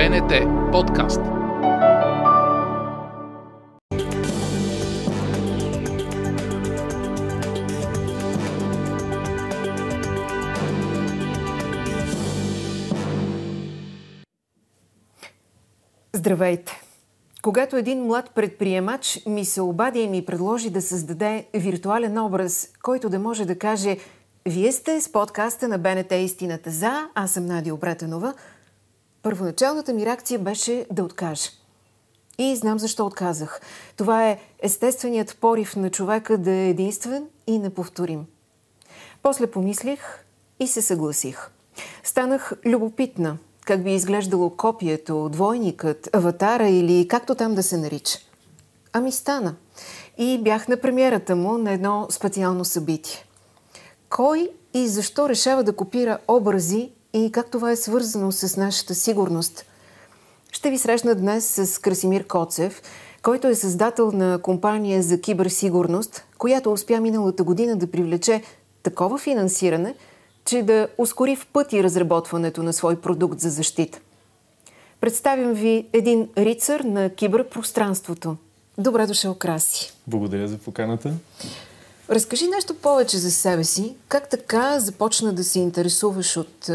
БНТ подкаст. Здравейте! Когато един млад предприемач ми се обади и ми предложи да създаде виртуален образ, който да може да каже «Вие сте с подкаста на БНТ Истината за, аз съм Надя Обретенова», първоначалната ми реакция беше да откажа. И знам защо отказах. Това е естественият порив на човека да е единствен и неповторим. После помислих и се съгласих. Станах любопитна – как би изглеждало копието, двойникът, аватара или както там да се нарича. Ами стана. И бях на премиерата му на едно специално събитие. Кой и защо решава да копира образи и как това е свързано с нашата сигурност? Ще ви срещна днес с Красимир Коцев, който е създател на компания за киберсигурност, която успя миналата година да привлече такова финансиране – че да ускори в пъти разработването на свой продукт за защита. Представям ви един рицар на киберпространството. Добре дошъл, Краси. Благодаря за поканата. Разкажи нещо повече за себе си. Как така започна да се интересуваш от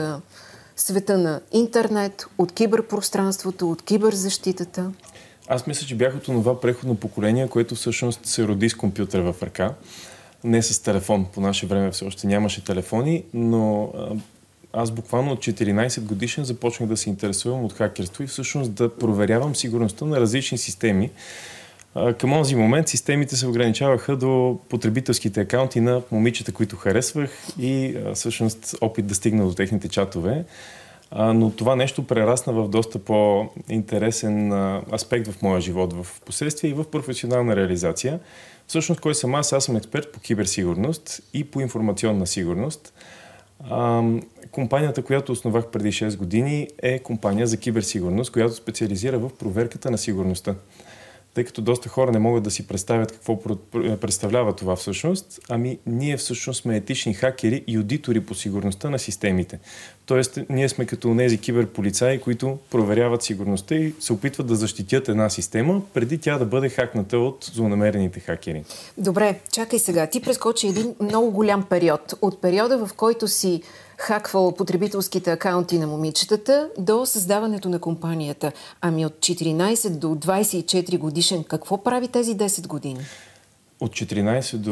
света на интернет, от киберпространството, от киберзащитата? Аз мисля, че бях от това преходно поколение, което всъщност се роди с компютър в ръка не с телефон. По наше време все още нямаше телефони, но аз буквално от 14 годишен започнах да се интересувам от хакерство и всъщност да проверявам сигурността на различни системи. Към този момент системите се ограничаваха до потребителските акаунти на момичета, които харесвах и всъщност опит да стигна до техните чатове. Но това нещо прерасна в доста по-интересен аспект в моя живот в последствие и в професионална реализация. Всъщност, кой съм аз? Аз съм експерт по киберсигурност и по информационна сигурност. Компанията, която основах преди 6 години е компания за киберсигурност, която специализира в проверката на сигурността тъй като доста хора не могат да си представят какво представлява това всъщност, ами ние всъщност сме етични хакери и аудитори по сигурността на системите. Тоест, ние сме като тези киберполицаи, които проверяват сигурността и се опитват да защитят една система, преди тя да бъде хакната от злонамерените хакери. Добре, чакай сега. Ти прескочи един много голям период. От периода, в който си хаквал потребителските акаунти на момичетата до създаването на компанията. Ами от 14 до 24 годишен, какво прави тези 10 години? От 14 до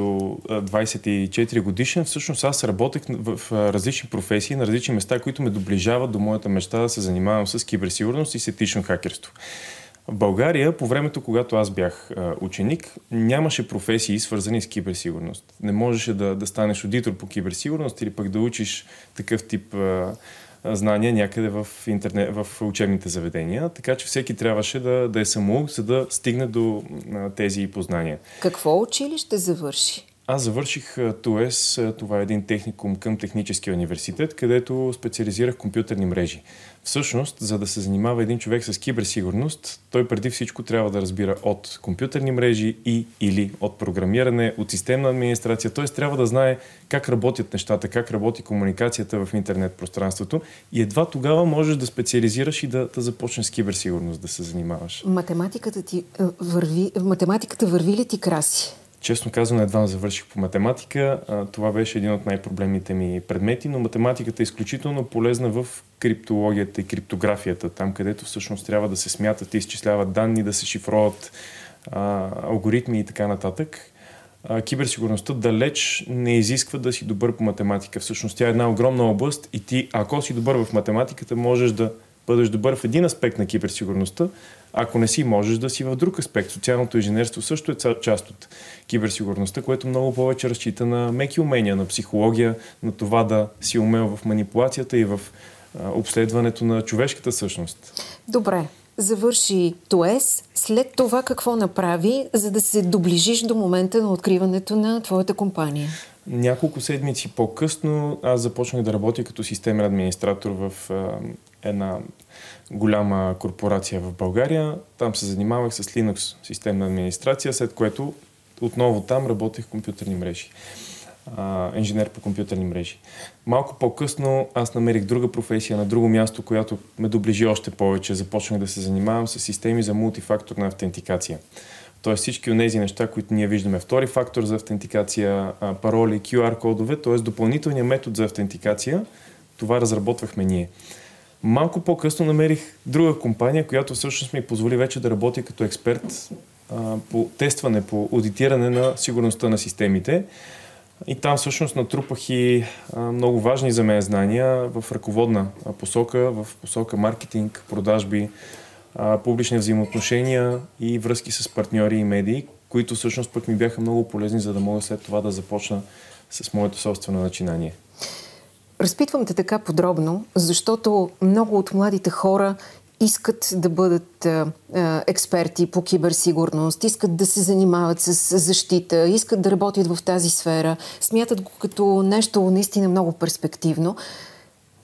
24 годишен, всъщност аз работех в различни професии, на различни места, които ме доближават до моята мечта да се занимавам с киберсигурност и с етично хакерство. В България, по времето, когато аз бях а, ученик, нямаше професии свързани с киберсигурност. Не можеше да, да станеш аудитор по киберсигурност или пък да учиш такъв тип а, знания някъде в, интернет, в учебните заведения. Така че всеки трябваше да, да е самоук, за да стигне до а, тези познания. Какво училище завърши? Аз завърших ТУЕС, това е един техникум към Техническия университет, където специализирах компютърни мрежи. Всъщност, за да се занимава един човек с киберсигурност, той преди всичко трябва да разбира от компютърни мрежи и или от програмиране, от системна администрация. Т.е. трябва да знае как работят нещата, как работи комуникацията в интернет пространството и едва тогава можеш да специализираш и да, да започнеш с киберсигурност да се занимаваш. Математиката ти върви, математиката върви ли ти краси? Честно казвам, едва завърших по математика. Това беше един от най-проблемните ми предмети, но математиката е изключително полезна в криптологията и криптографията, там където всъщност трябва да се смятат и изчисляват данни, да се шифроват а, алгоритми и така нататък. А, киберсигурността далеч не изисква да си добър по математика. Всъщност тя е една огромна област и ти, ако си добър в математиката, можеш да бъдеш добър в един аспект на киберсигурността, ако не си, можеш да си в друг аспект. Социалното инженерство също е част от киберсигурността, което много повече разчита на меки умения, на психология, на това да си умел в манипулацията и в обследването на човешката същност. Добре. Завърши ТОЕС. След това какво направи, за да се доближиш до момента на откриването на твоята компания? Няколко седмици по-късно аз започнах да работя като системен администратор в а, една голяма корпорация в България. Там се занимавах с Linux системна администрация, след което отново там работех в компютърни мрежи. а, инженер по компютърни мрежи. Малко по-късно аз намерих друга професия на друго място, която ме доближи още повече. Започнах да се занимавам с системи за мултифакторна автентикация. Тоест всички от тези неща, които ние виждаме. Втори фактор за автентикация, пароли, QR кодове, т.е. допълнителният метод за автентикация, това разработвахме ние. Малко по-късно намерих друга компания, която всъщност ми позволи вече да работя като експерт а, по тестване, по аудитиране на сигурността на системите. И там всъщност натрупах и а, много важни за мен знания в ръководна посока, в посока маркетинг, продажби, а, публични взаимоотношения и връзки с партньори и медии, които всъщност пък ми бяха много полезни, за да мога след това да започна с моето собствено начинание. Разпитвам те така подробно, защото много от младите хора искат да бъдат а, експерти по киберсигурност, искат да се занимават с защита, искат да работят в тази сфера, смятат го като нещо наистина много перспективно.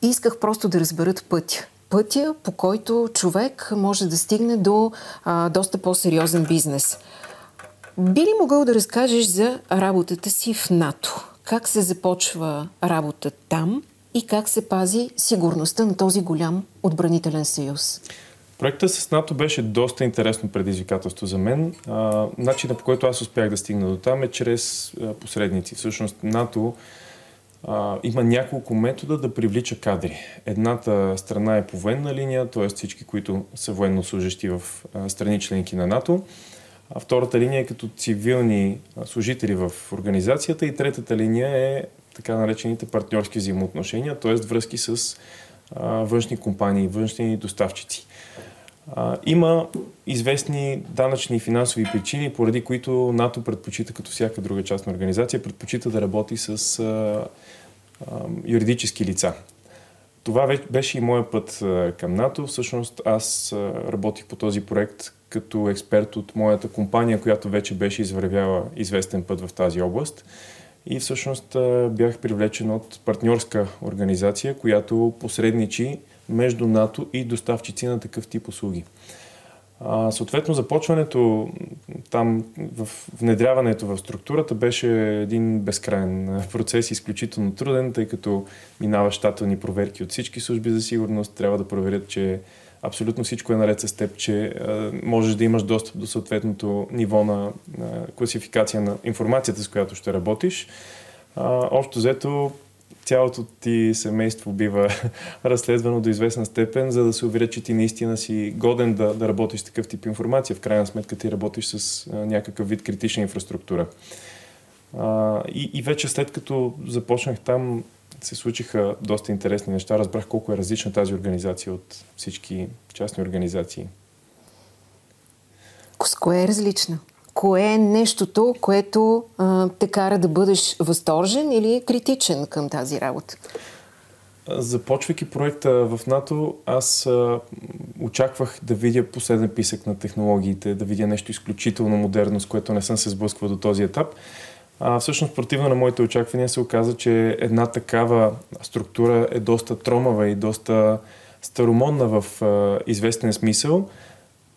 Исках просто да разберат пътя. Пътя, по който човек може да стигне до а, доста по-сериозен бизнес. Би ли могъл да разкажеш за работата си в НАТО? Как се започва работа там и как се пази сигурността на този голям отбранителен съюз? Проектът с НАТО беше доста интересно предизвикателство за мен. Начинът по който аз успях да стигна до там е чрез посредници. Всъщност НАТО а, има няколко метода да привлича кадри. Едната страна е по военна линия, т.е. всички, които са военнослужащи в страни членки на НАТО. А втората линия е като цивилни служители в организацията и третата линия е така наречените партньорски взаимоотношения, т.е. връзки с а, външни компании, външни доставчици. А, има известни данъчни и финансови причини, поради които НАТО предпочита, като всяка друга частна организация, предпочита да работи с а, а, юридически лица. Това беше и моя път към НАТО. Всъщност аз работих по този проект като експерт от моята компания, която вече беше извървяла известен път в тази област. И всъщност бях привлечен от партньорска организация, която посредничи между НАТО и доставчици на такъв тип услуги. А, съответно, започването там в внедряването в структурата беше един безкрайен процес, изключително труден, тъй като минава щателни проверки от всички служби за сигурност. Трябва да проверят, че абсолютно всичко е наред с теб, че а, можеш да имаш достъп до съответното ниво на а, класификация на информацията, с която ще работиш. А, общо взето, цялото ти семейство бива разследвано до известна степен, за да се уверя, че ти наистина си годен да, да работиш с такъв тип информация. В крайна сметка ти работиш с а, някакъв вид критична инфраструктура. А, и, и вече след като започнах там се случиха доста интересни неща. Разбрах колко е различна тази организация от всички частни организации. С кое е различна? Кое е нещото, което а, те кара да бъдеш възторжен или критичен към тази работа? Започвайки проекта в НАТО, аз а, очаквах да видя последен писък на технологиите, да видя нещо изключително модерно, с което не съм се сблъсквал до този етап. А, всъщност, противно на моите очаквания, се оказа, че една такава структура е доста тромава и доста старомонна в а, известен смисъл.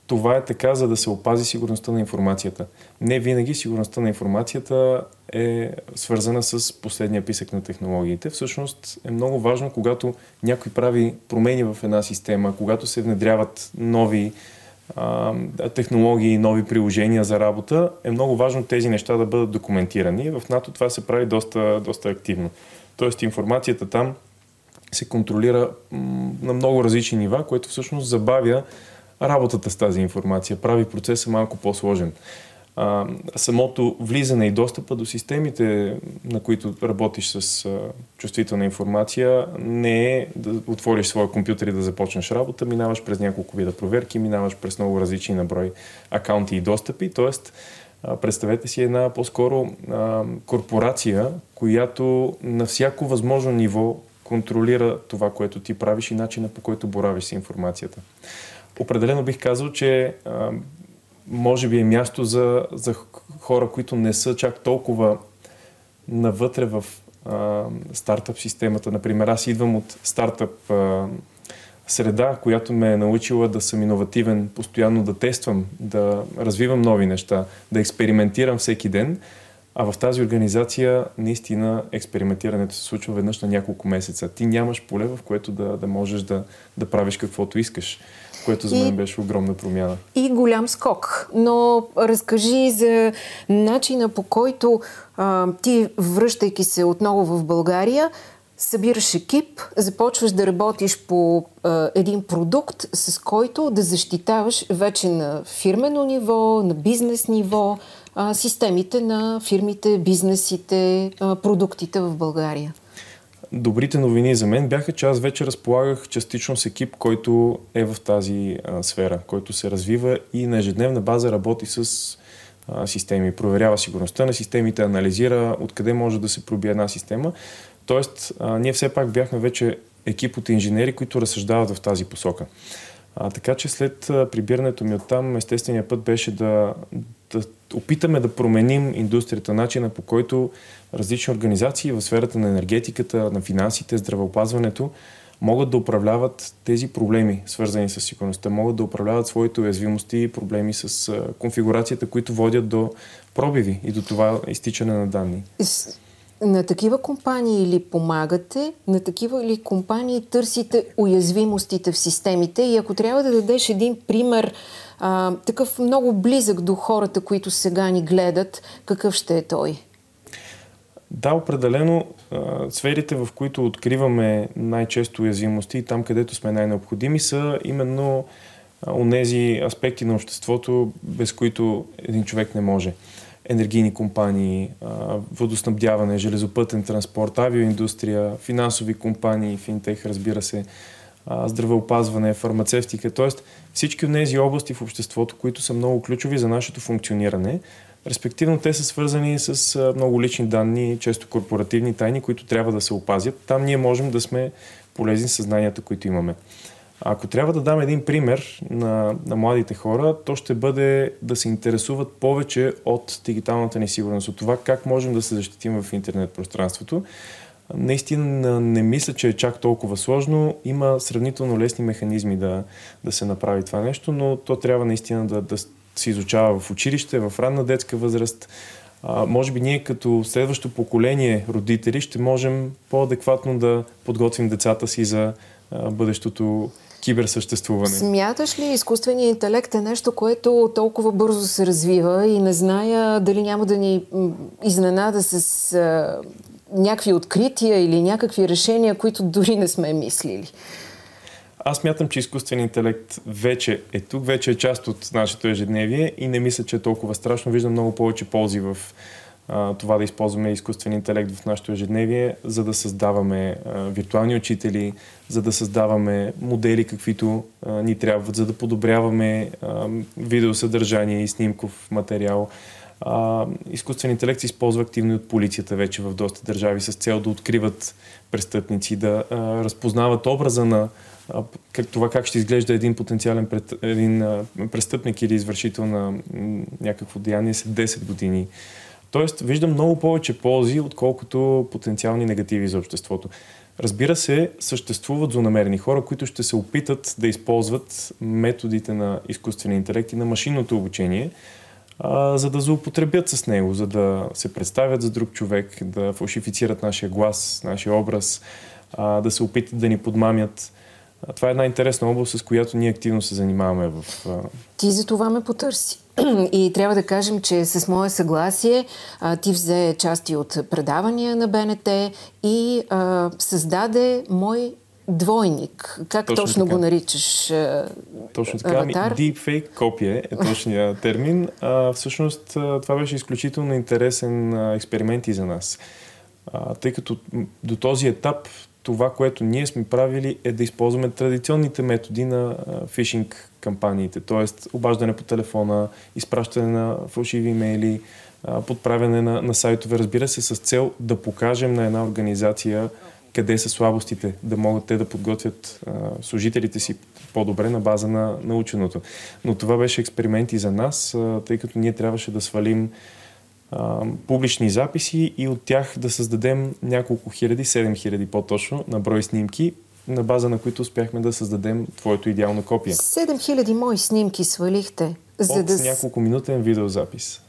Това е така, за да се опази сигурността на информацията. Не винаги сигурността на информацията е свързана с последния писък на технологиите. Всъщност е много важно, когато някой прави промени в една система, когато се внедряват нови технологии, нови приложения за работа, е много важно тези неща да бъдат документирани. В НАТО това се прави доста, доста активно. Тоест информацията там се контролира на много различни нива, което всъщност забавя работата с тази информация, прави процеса малко по-сложен а, самото влизане и достъпа до системите, на които работиш с а, чувствителна информация, не е да отвориш своя компютър и да започнеш работа, минаваш през няколко вида проверки, минаваш през много различни наброй акаунти и достъпи, т.е. представете си една по-скоро а, корпорация, която на всяко възможно ниво контролира това, което ти правиш и начина по който боравиш с информацията. Определено бих казал, че може би е място за, за хора, които не са чак толкова навътре в а, стартъп системата. Например, аз идвам от стартъп а, среда, която ме е научила да съм иновативен, постоянно да тествам, да развивам нови неща, да експериментирам всеки ден. А в тази организация наистина експериментирането се случва веднъж на няколко месеца. Ти нямаш поле, в което да, да можеш да, да правиш каквото искаш, което за мен и, беше огромна промяна. И голям скок. Но разкажи за начина по който а, ти, връщайки се отново в България, събираш екип, започваш да работиш по а, един продукт, с който да защитаваш вече на фирмено ниво, на бизнес ниво, а, системите на фирмите, бизнесите, а, продуктите в България. Добрите новини за мен бяха, че аз вече разполагах частично с екип, който е в тази а, сфера, който се развива и на ежедневна база работи с а, системи, проверява сигурността на системите, анализира откъде може да се проби една система. Тоест, а, ние все пак бяхме вече екип от инженери, които разсъждават в тази посока. А, така че след прибирането ми оттам, естественият път беше да, да опитаме да променим индустрията, начина по който различни организации в сферата на енергетиката, на финансите, здравеопазването могат да управляват тези проблеми, свързани с сигурността, могат да управляват своите уязвимости и проблеми с конфигурацията, които водят до пробиви и до това изтичане на данни. На такива компании ли помагате? На такива ли компании търсите уязвимостите в системите? И ако трябва да дадеш един пример, а, такъв много близък до хората, които сега ни гледат, какъв ще е той? Да, определено сферите, в които откриваме най-често уязвимости и там, където сме най-необходими, са именно онези аспекти на обществото, без които един човек не може енергийни компании, водоснабдяване, железопътен транспорт, авиоиндустрия, финансови компании, финтех, разбира се, здравеопазване, фармацевтика, т.е. всички от тези области в обществото, които са много ключови за нашето функциониране. Респективно те са свързани с много лични данни, често корпоративни тайни, които трябва да се опазят. Там ние можем да сме полезни съзнанията, които имаме. Ако трябва да дам един пример на, на младите хора, то ще бъде да се интересуват повече от дигиталната несигурност, от това как можем да се защитим в интернет пространството. Наистина не мисля, че е чак толкова сложно. Има сравнително лесни механизми да, да се направи това нещо, но то трябва наистина да, да се изучава в училище, в ранна детска възраст. А, може би ние като следващо поколение родители ще можем по-адекватно да подготвим децата си за а, бъдещото киберсъществуване. Смяташ ли изкуственият интелект е нещо, което толкова бързо се развива и не зная дали няма да ни изненада с а, някакви открития или някакви решения, които дори не сме мислили? Аз мятам, че изкуственият интелект вече е тук, вече е част от нашето ежедневие и не мисля, че е толкова страшно. Виждам много повече ползи в а, това да използваме изкуствен интелект в нашето ежедневие, за да създаваме а, виртуални учители, за да създаваме модели, каквито а, ни трябват, за да подобряваме а, видеосъдържание и снимков материал. А, изкуствен интелект се използва активно и от полицията вече в доста държави с цел да откриват престъпници, да а, разпознават образа на как, това как ще изглежда един потенциален пред, един а, престъпник или извършител на някакво деяние след 10 години. Тоест, виждам много повече ползи, отколкото потенциални негативи за обществото. Разбира се, съществуват злонамерени хора, които ще се опитат да използват методите на изкуствения интелект и на машинното обучение, а, за да злоупотребят с него, за да се представят за друг човек, да фалшифицират нашия глас, нашия образ, а, да се опитат да ни подмамят. А, това е една интересна област, с която ние активно се занимаваме в. Ти за това ме потърси. И трябва да кажем, че с мое съгласие а, ти взе части от предавания на БНТ и а, създаде мой двойник. Как точно, точно го наричаш? Точно така. Ами, аватар? Deepfake копие е точният термин. А, всъщност това беше изключително интересен експеримент и за нас. А, тъй като до този етап това, което ние сме правили е да използваме традиционните методи на фишинг кампаниите, т.е. обаждане по телефона, изпращане на фалшиви имейли, подправяне на, на сайтове, разбира се, с цел да покажем на една организация къде са слабостите, да могат те да подготвят а, служителите си по-добре на база на наученото. Но това беше експеримент и за нас, а, тъй като ние трябваше да свалим а, публични записи и от тях да създадем няколко хиляди, 7 хиляди по-точно, на брой снимки, на база на които успяхме да създадем твоето идеално копие. 7000 мои снимки свалихте. За от да... няколко минутен видеозапис.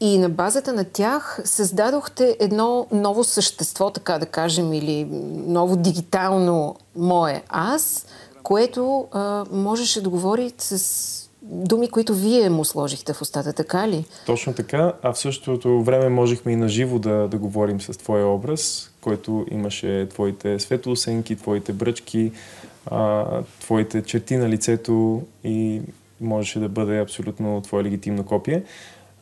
и на базата на тях създадохте едно ново същество, така да кажем, или ново дигитално мое аз, което а, можеше да говори с думи, които вие му сложихте в устата, така ли? Точно така, а в същото време можехме и наживо да, да говорим с твоя образ, който имаше твоите светлосенки, твоите бръчки, а, твоите черти на лицето и можеше да бъде абсолютно твое легитимно копие.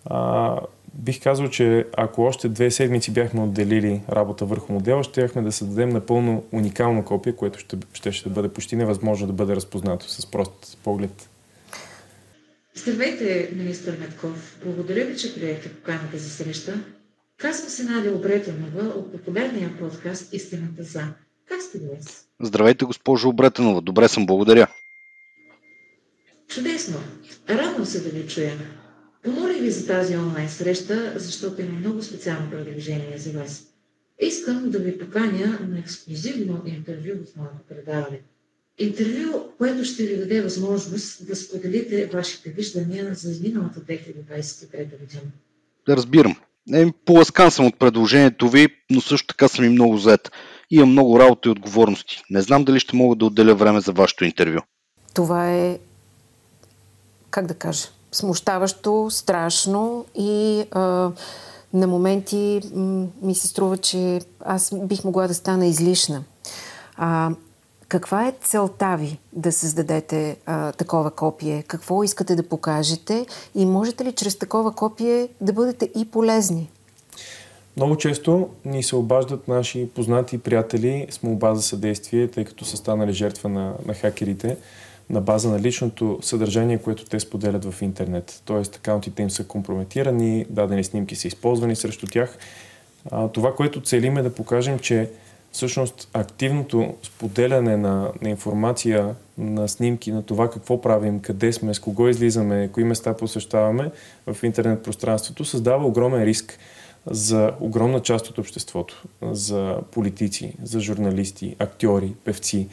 А, бих казал, че ако още две седмици бяхме отделили работа върху модела, щяхме да създадем напълно уникално копие, което ще, ще, ще бъде почти невъзможно да бъде разпознато с прост поглед. Здравейте, министър Метков. Благодаря ви, че приехте поканата за среща. Казвам се Надя Обретенова от популярния подкаст Истината за. Как сте днес? Здравейте, госпожо Обретенова. Добре съм, благодаря. Чудесно. Радвам се да ви чуя. Помолих ви за тази онлайн среща, защото има много специално предложение за вас. Искам да ви поканя на ексклюзивно интервю в моето предаване. Интервю, което ще ви даде възможност да споделите вашите виждания за миналата 2023 година. Да разбирам. Е, поласкан съм от предложението ви, но също така съм и много зает. Имам много работа и отговорности. Не знам дали ще мога да отделя време за вашето интервю. Това е, как да кажа, смущаващо, страшно и а, на моменти м- ми се струва, че аз бих могла да стана излишна. А, каква е целта ви да създадете а, такова копие? Какво искате да покажете? И можете ли чрез такова копие да бъдете и полезни? Много често ни се обаждат наши познати приятели с молба за съдействие, тъй като са станали жертва на, на хакерите на база на личното съдържание, което те споделят в интернет. Тоест, акаунтите им са компрометирани, дадени снимки са използвани срещу тях. А, това, което целим е да покажем, че всъщност активното споделяне на, на информация, на снимки, на това какво правим, къде сме, с кого излизаме, кои места посещаваме в интернет пространството, създава огромен риск за огромна част от обществото, за политици, за журналисти, актьори, певци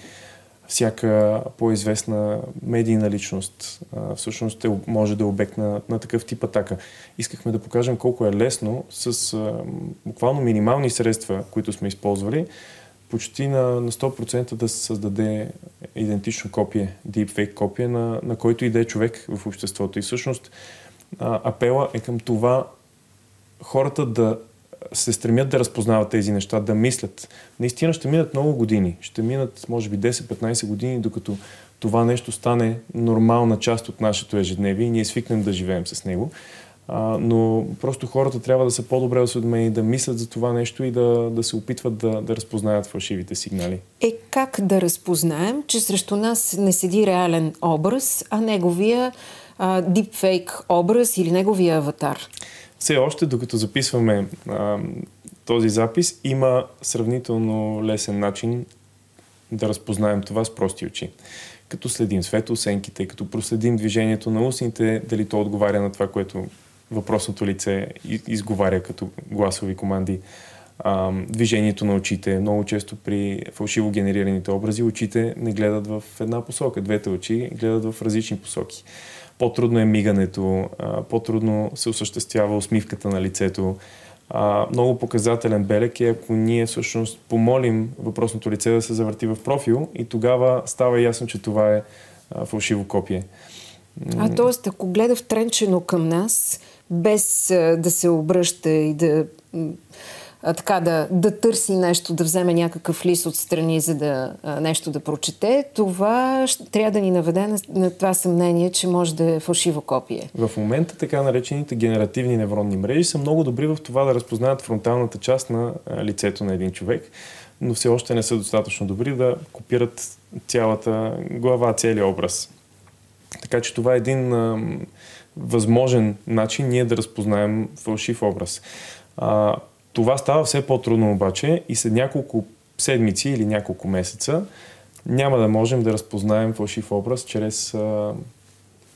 всяка по-известна медийна личност всъщност е, може да е обект на, на такъв тип атака. Искахме да покажем колко е лесно с а, буквално минимални средства, които сме използвали, почти на, на 100% да се създаде идентично копие, deepfake копие на, на който и да е човек в обществото. И всъщност а, апела е към това хората да се стремят да разпознават тези неща, да мислят. Наистина ще минат много години. Ще минат, може би, 10-15 години, докато това нещо стане нормална част от нашето ежедневие и ние свикнем да живеем с него. А, но просто хората трябва да са по-добре осведомени, да мислят за това нещо и да, да се опитват да, да разпознаят фалшивите сигнали. Е, как да разпознаем, че срещу нас не седи реален образ, а неговия а, дипфейк образ или неговия аватар? Все още, докато записваме а, този запис, има сравнително лесен начин да разпознаем това с прости очи. Като следим светосенките, като проследим движението на устните, дали то отговаря на това, което въпросното лице изговаря като гласови команди. А, движението на очите. Много често при фалшиво генерираните образи очите не гледат в една посока. Двете очи гледат в различни посоки по-трудно е мигането, по-трудно се осъществява усмивката на лицето. Много показателен белег е ако ние всъщност помолим въпросното лице да се завърти в профил и тогава става ясно, че това е фалшиво копие. А т.е. ако гледа втренчено към нас, без да се обръща и да а, така да, да търси нещо, да вземе някакъв лист отстрани, за да а, нещо да прочете, това трябва да ни наведе на, на това съмнение, че може да е фалшиво копие. В момента така наречените генеративни невронни мрежи са много добри в това да разпознаят фронталната част на а, лицето на един човек, но все още не са достатъчно добри да копират цялата глава, целият образ. Така че това е един а, възможен начин ние да разпознаем фалшив образ. А, това става все по-трудно обаче и след няколко седмици или няколко месеца няма да можем да разпознаем фалшив образ чрез а,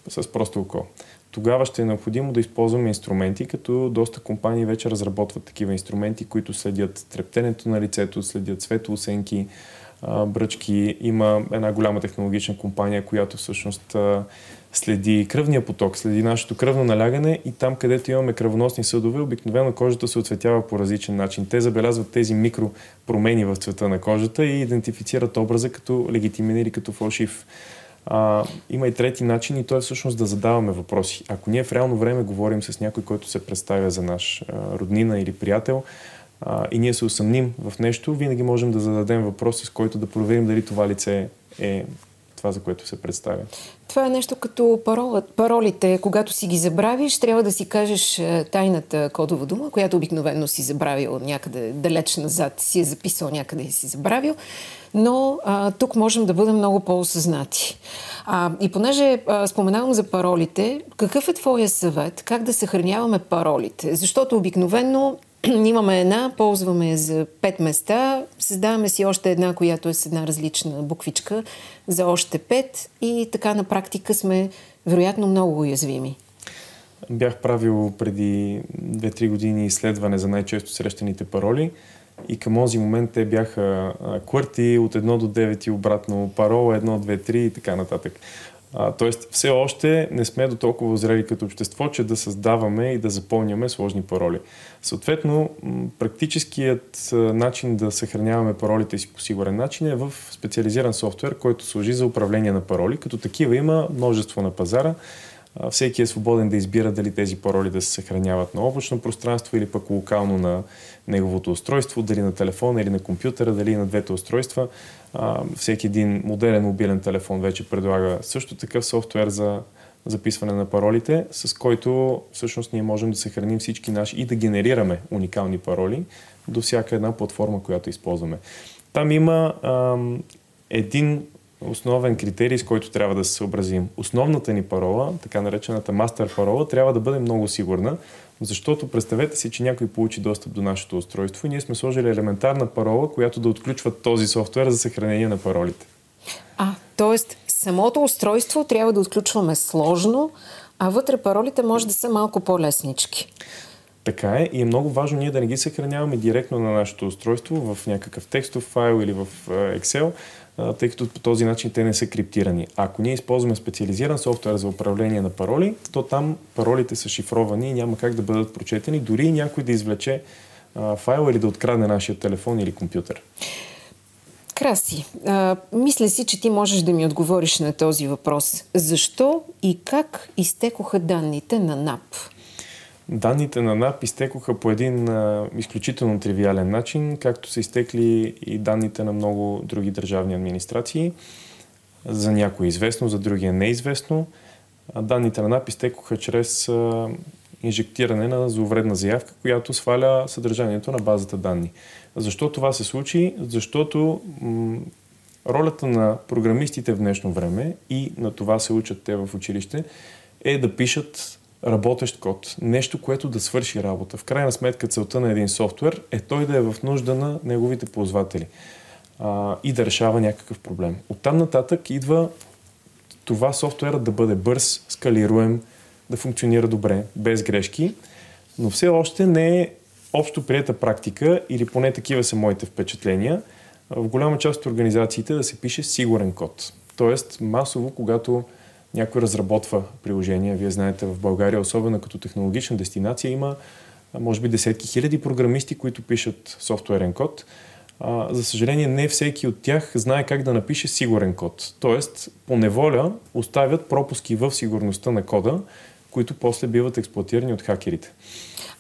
с просто око. Тогава ще е необходимо да използваме инструменти, като доста компании вече разработват такива инструменти, които следят трептенето на лицето, следят светлоосенки, а, бръчки. Има една голяма технологична компания, която всъщност следи кръвния поток, следи нашето кръвно налягане и там, където имаме кръвоносни съдове, обикновено кожата се отцветява по различен начин. Те забелязват тези микропромени в цвета на кожата и идентифицират образа като легитимен или като фалшив. А, има и трети начин и то е всъщност да задаваме въпроси. Ако ние в реално време говорим с някой, който се представя за наш роднина или приятел, а, и ние се усъмним в нещо, винаги можем да зададем въпрос, с който да проверим дали това лице е това, за което се представя. Това е нещо като парола, паролите. Когато си ги забравиш, трябва да си кажеш е, тайната кодова дума, която обикновено си забравил някъде далеч назад, си е записал някъде и си забравил. Но а, тук можем да бъдем много по-осъзнати. А, и понеже а, споменавам за паролите, какъв е твоя съвет? Как да съхраняваме паролите? Защото обикновено имаме една, ползваме за пет места, създаваме си още една, която е с една различна буквичка за още пет и така на практика сме вероятно много уязвими. Бях правил преди 2-3 години изследване за най-често срещаните пароли и към този момент те бяха квърти от 1 до 9 и обратно, парола 1, 2, 3 и така нататък. А, тоест, все още не сме до толкова зрели като общество, че да създаваме и да запълняме сложни пароли. Съответно, практическият начин да съхраняваме паролите си по сигурен начин е в специализиран софтуер, който служи за управление на пароли. Като такива има множество на пазара. Всеки е свободен да избира дали тези пароли да се съхраняват на облачно пространство или пък локално на неговото устройство, дали на телефона или на компютъра, дали на двете устройства. Всеки един модерен мобилен телефон вече предлага също такъв софтуер за записване на паролите, с който всъщност ние можем да съхраним всички наши и да генерираме уникални пароли до всяка една платформа, която използваме. Там има ам, един основен критерий, с който трябва да се съобразим. Основната ни парола, така наречената мастер парола, трябва да бъде много сигурна, защото представете си, че някой получи достъп до нашето устройство и ние сме сложили елементарна парола, която да отключва този софтуер за съхранение на паролите. А, т.е. самото устройство трябва да отключваме сложно, а вътре паролите може да са малко по-леснички. Така е и е много важно ние да не ги съхраняваме директно на нашето устройство в някакъв текстов файл или в Excel, тъй като по този начин те не са криптирани. Ако ние използваме специализиран софтуер за управление на пароли, то там паролите са шифровани и няма как да бъдат прочетени, дори някой да извлече файл или да открадне нашия телефон или компютър. Краси, а, мисля си, че ти можеш да ми отговориш на този въпрос. Защо и как изтекоха данните на НАП? Данните на НАП изтекоха по един а, изключително тривиален начин, както са изтекли и данните на много други държавни администрации. За някои известно, за други е неизвестно. А данните на НАП изтекоха чрез а, инжектиране на зловредна заявка, която сваля съдържанието на базата данни. Защо това се случи? Защото м- ролята на програмистите в днешно време и на това се учат те в училище е да пишат работещ код, нещо, което да свърши работа. В крайна сметка целта на един софтуер е той да е в нужда на неговите ползватели а, и да решава някакъв проблем. Оттам нататък идва това софтуерът да бъде бърз, скалируем, да функционира добре, без грешки, но все още не е общо прията практика, или поне такива са моите впечатления, в голяма част от организациите да се пише сигурен код. Тоест, масово, когато някой разработва приложения. Вие знаете, в България, особено като технологична дестинация, има може би десетки хиляди програмисти, които пишат софтуерен код. А, за съжаление, не всеки от тях знае как да напише сигурен код. Тоест, по неволя оставят пропуски в сигурността на кода, които после биват експлуатирани от хакерите.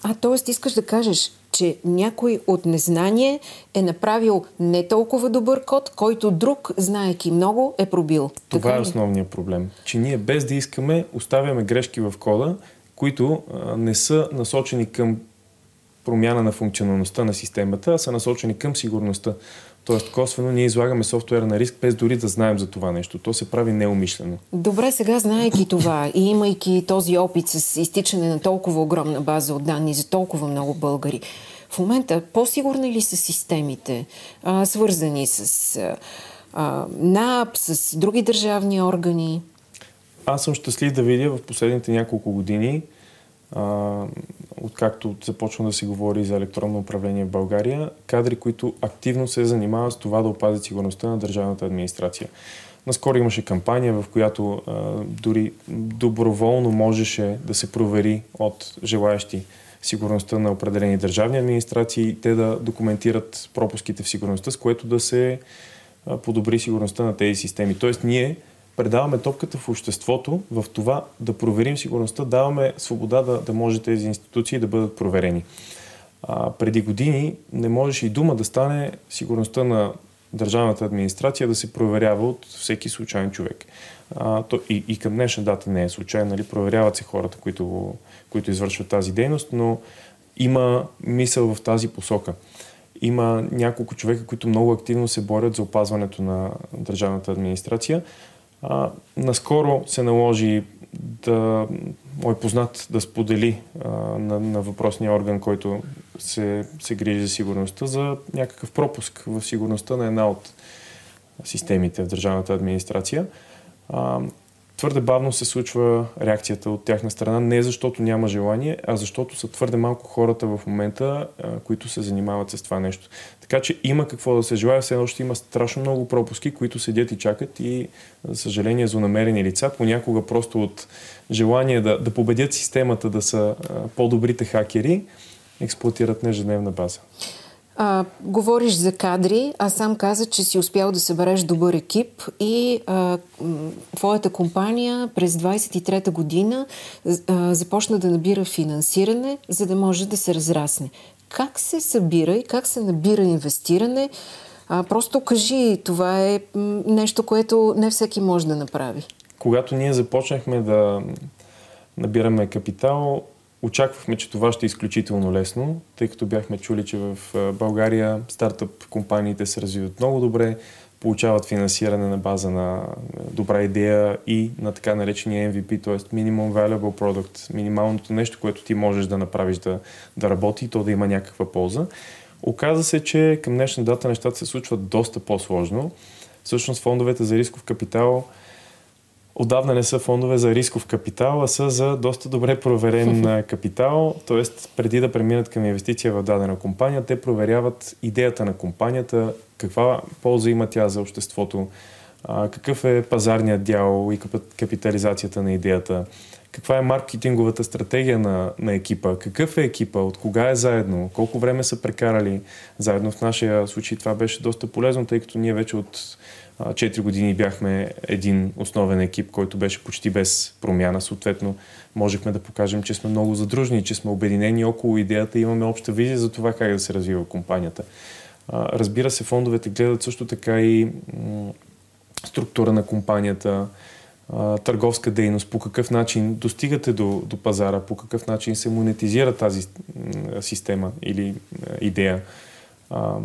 А, т.е. искаш да кажеш, че някой от незнание е направил не толкова добър код, който друг, знаеки много, е пробил. Това така е основният проблем. Че ние без да искаме оставяме грешки в кода, които а, не са насочени към промяна на функционалността на системата, а са насочени към сигурността. Тоест, косвено ние излагаме софтуера на риск, без дори да знаем за това нещо. То се прави неумишлено. Добре, сега знаеки това и имайки този опит с изтичане на толкова огромна база от данни за толкова много българи, в момента по-сигурни ли са системите, а, свързани с а, НАП, с други държавни органи? Аз съм щастлив да видя в последните няколко години откакто започна да се говори за електронно управление в България, кадри, които активно се занимават с това да опазят сигурността на държавната администрация. Наскоро имаше кампания, в която а, дори доброволно можеше да се провери от желаящи сигурността на определени държавни администрации те да документират пропуските в сигурността, с което да се подобри сигурността на тези системи. Тоест ние предаваме топката в обществото в това да проверим сигурността, даваме свобода да, да може тези институции да бъдат проверени. А, преди години не можеше и дума да стане сигурността на държавната администрация да се проверява от всеки случайен човек. А, то, и, и към днешна дата не е случайно, нали? проверяват се хората, които, които извършват тази дейност, но има мисъл в тази посока. Има няколко човека, които много активно се борят за опазването на държавната администрация. А, наскоро се наложи да мой познат да сподели а, на, на въпросния орган, който се, се грижи за сигурността, за някакъв пропуск в сигурността на една от системите в държавната администрация. А, твърде бавно се случва реакцията от тяхна страна, не защото няма желание, а защото са твърде малко хората в момента, които се занимават с това нещо. Така че има какво да се желая, все още има страшно много пропуски, които седят и чакат и, за съжаление, злонамерени лица, понякога просто от желание да, да победят системата, да са по-добрите хакери, експлуатират на ежедневна база. А, говориш за кадри, а сам каза, че си успял да събереш добър екип и а, твоята компания през 23-та година а, започна да набира финансиране, за да може да се разрасне. Как се събира и как се набира инвестиране? А, просто кажи, това е нещо, което не всеки може да направи. Когато ние започнахме да набираме капитал, Очаквахме, че това ще е изключително лесно, тъй като бяхме чули, че в България стартъп компаниите се развиват много добре, получават финансиране на база на добра идея и на така наречения MVP, т.е. Minimum Valuable Product, минималното нещо, което ти можеш да направиш да, да работи и то да има някаква полза. Оказа се, че към днешна дата нещата се случват доста по-сложно. Всъщност фондовете за рисков капитал – отдавна не са фондове за рисков капитал, а са за доста добре проверен капитал. Тоест, преди да преминат към инвестиция в дадена компания, те проверяват идеята на компанията, каква полза има тя за обществото, какъв е пазарният дял и капитализацията на идеята, каква е маркетинговата стратегия на, на екипа, какъв е екипа, от кога е заедно, колко време са прекарали заедно. В нашия случай това беше доста полезно, тъй като ние вече от 4 години бяхме един основен екип, който беше почти без промяна. Съответно, можехме да покажем, че сме много задружни, че сме обединени около идеята и имаме обща визия за това как да се развива компанията. Разбира се, фондовете гледат също така и структура на компанията, търговска дейност, по какъв начин достигате до, до пазара, по какъв начин се монетизира тази система или идея а,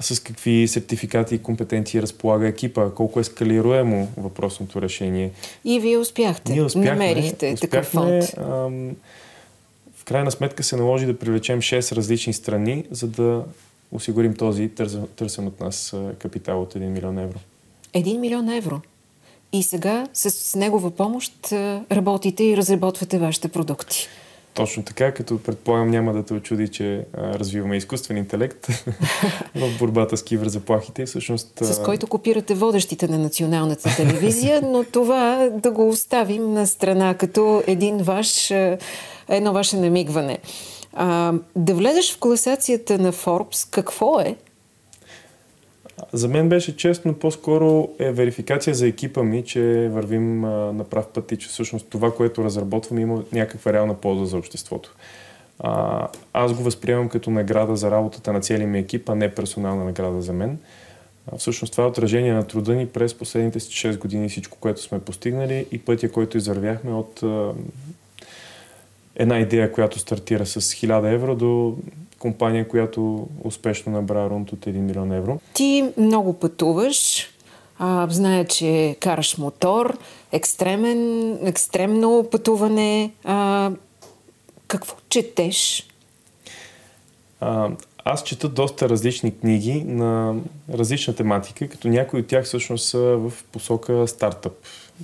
с какви сертификати и компетенции разполага екипа, колко е скалируемо въпросното решение. И вие успяхте, Ние успяхме, намерихте успяхме, такъв фонд. А, в крайна сметка се наложи да привлечем 6 различни страни, за да осигурим този търсен, търсен от нас капитал от 1 милион евро. 1 милион евро? И сега с негова помощ работите и разработвате вашите продукти. Точно така, като предполагам няма да те очуди, че а, развиваме изкуствен интелект в борбата с киберзаплахите. Всъщност, а... С който копирате водещите на националната телевизия, но това да го оставим на страна като един ваш, едно ваше намигване. А, да влезеш в класацията на Forbes, какво е? За мен беше честно, по-скоро е верификация за екипа ми, че вървим на прав път и че всъщност това, което разработваме, има някаква реална полза за обществото. А, аз го възприемам като награда за работата на целия ми екип, а не персонална награда за мен. А, всъщност това е отражение на труда ни през последните 6 години, всичко, което сме постигнали и пътя, който извървяхме от а, една идея, която стартира с 1000 евро до компания, която успешно набра рунт от 1 милион евро. Ти много пътуваш, а, зная, че караш мотор, екстремен, екстремно пътуване. А, какво четеш? А, аз чета доста различни книги на различна тематика, като някои от тях всъщност са в посока стартъп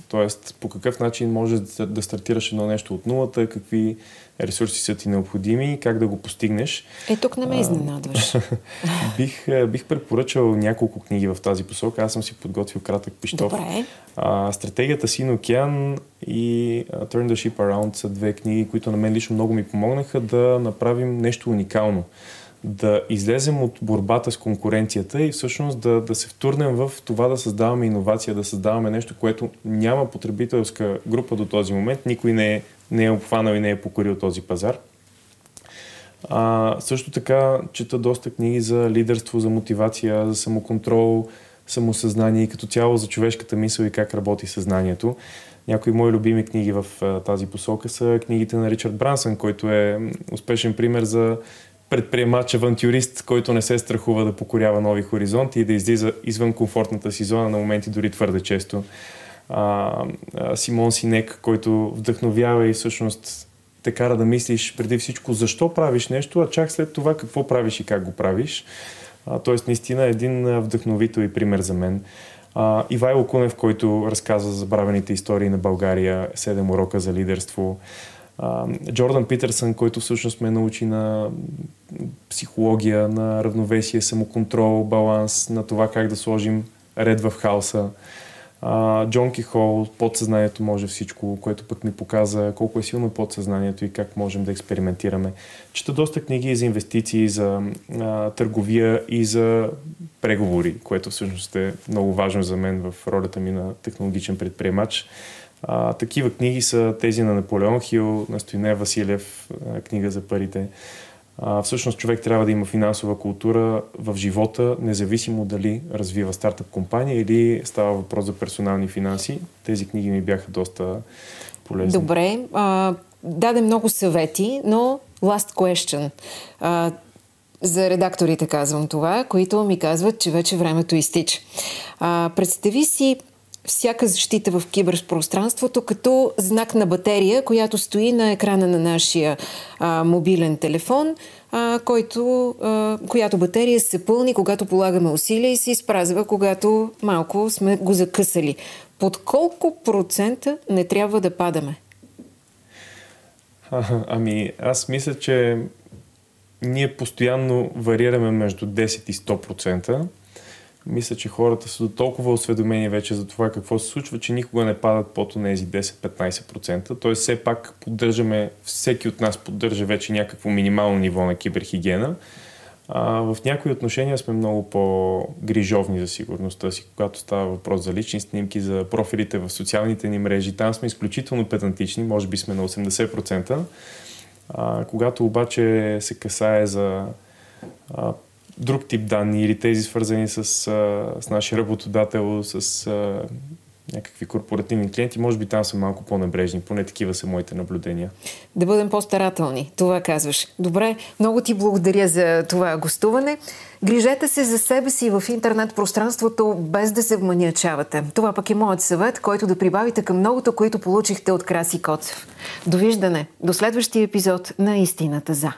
Тоест, по какъв начин можеш да, да стартираш едно нещо от нулата, какви ресурси са ти необходими, как да го постигнеш. Е, тук не ме изненадваш. бих, бих препоръчал няколко книги в тази посока. Аз съм си подготвил кратък пиштов. Добре. А, стратегията Син океан и Turn the Ship Around са две книги, които на мен лично много ми помогнаха да направим нещо уникално да излезем от борбата с конкуренцията и всъщност да, да се втурнем в това да създаваме иновация, да създаваме нещо, което няма потребителска група до този момент, никой не е, не е обхванал и не е покорил този пазар. А, също така чета доста книги за лидерство, за мотивация, за самоконтрол, самосъзнание и като цяло за човешката мисъл и как работи съзнанието. Някои мои любими книги в а, тази посока са книгите на Ричард Брансън, който е успешен пример за предприемач, авантюрист, който не се страхува да покорява нови хоризонти и да излиза извън комфортната си зона на моменти дори твърде често. А, а, Симон Синек, който вдъхновява и всъщност те кара да мислиш преди всичко защо правиш нещо, а чак след това какво правиш и как го правиш. А, тоест наистина един вдъхновител и пример за мен. А, Ивайло Кунев, който разказва за забравените истории на България, седем урока за лидерство. Джордан Питърсън, който всъщност ме научи на психология, на равновесие, самоконтрол, баланс, на това как да сложим ред в хаоса. Джон Кихол, подсъзнанието може всичко, което пък ми показа колко е силно подсъзнанието и как можем да експериментираме. Чета доста книги за инвестиции, за а, търговия и за преговори, което всъщност е много важно за мен в ролята ми на технологичен предприемач. А, такива книги са тези на Наполеон Хил, на Стоине Василев, книга за парите. Всъщност човек трябва да има финансова култура в живота, независимо дали развива стартъп компания или става въпрос за персонални финанси. Тези книги ми бяха доста полезни. Добре. А, даде много съвети, но last question. А, за редакторите казвам това, които ми казват, че вече времето изтича. А, представи си всяка защита в киберпространството като знак на батерия, която стои на екрана на нашия а, мобилен телефон, а, който, а, която батерия се пълни, когато полагаме усилия и се изпразва, когато малко сме го закъсали. Под колко процента не трябва да падаме? А, ами, аз мисля, че ние постоянно варираме между 10 и 100% мисля, че хората са до толкова осведомени вече за това какво се случва, че никога не падат под тези 10-15%. Тоест все пак поддържаме, всеки от нас поддържа вече някакво минимално ниво на киберхигиена. А, в някои отношения сме много по-грижовни за сигурността си, когато става въпрос за лични снимки, за профилите в социалните ни мрежи. Там сме изключително педантични, може би сме на 80%. А, когато обаче се касае за а, друг тип данни или тези свързани с, с нашия работодател, с някакви корпоративни клиенти, може би там са малко по-набрежни, поне такива са моите наблюдения. Да бъдем по-старателни, това казваш. Добре, много ти благодаря за това гостуване. Грижете се за себе си в интернет пространството, без да се вманячавате. Това пък е моят съвет, който да прибавите към многото, които получихте от Краси Коцев. Довиждане! До следващия епизод на Истината за.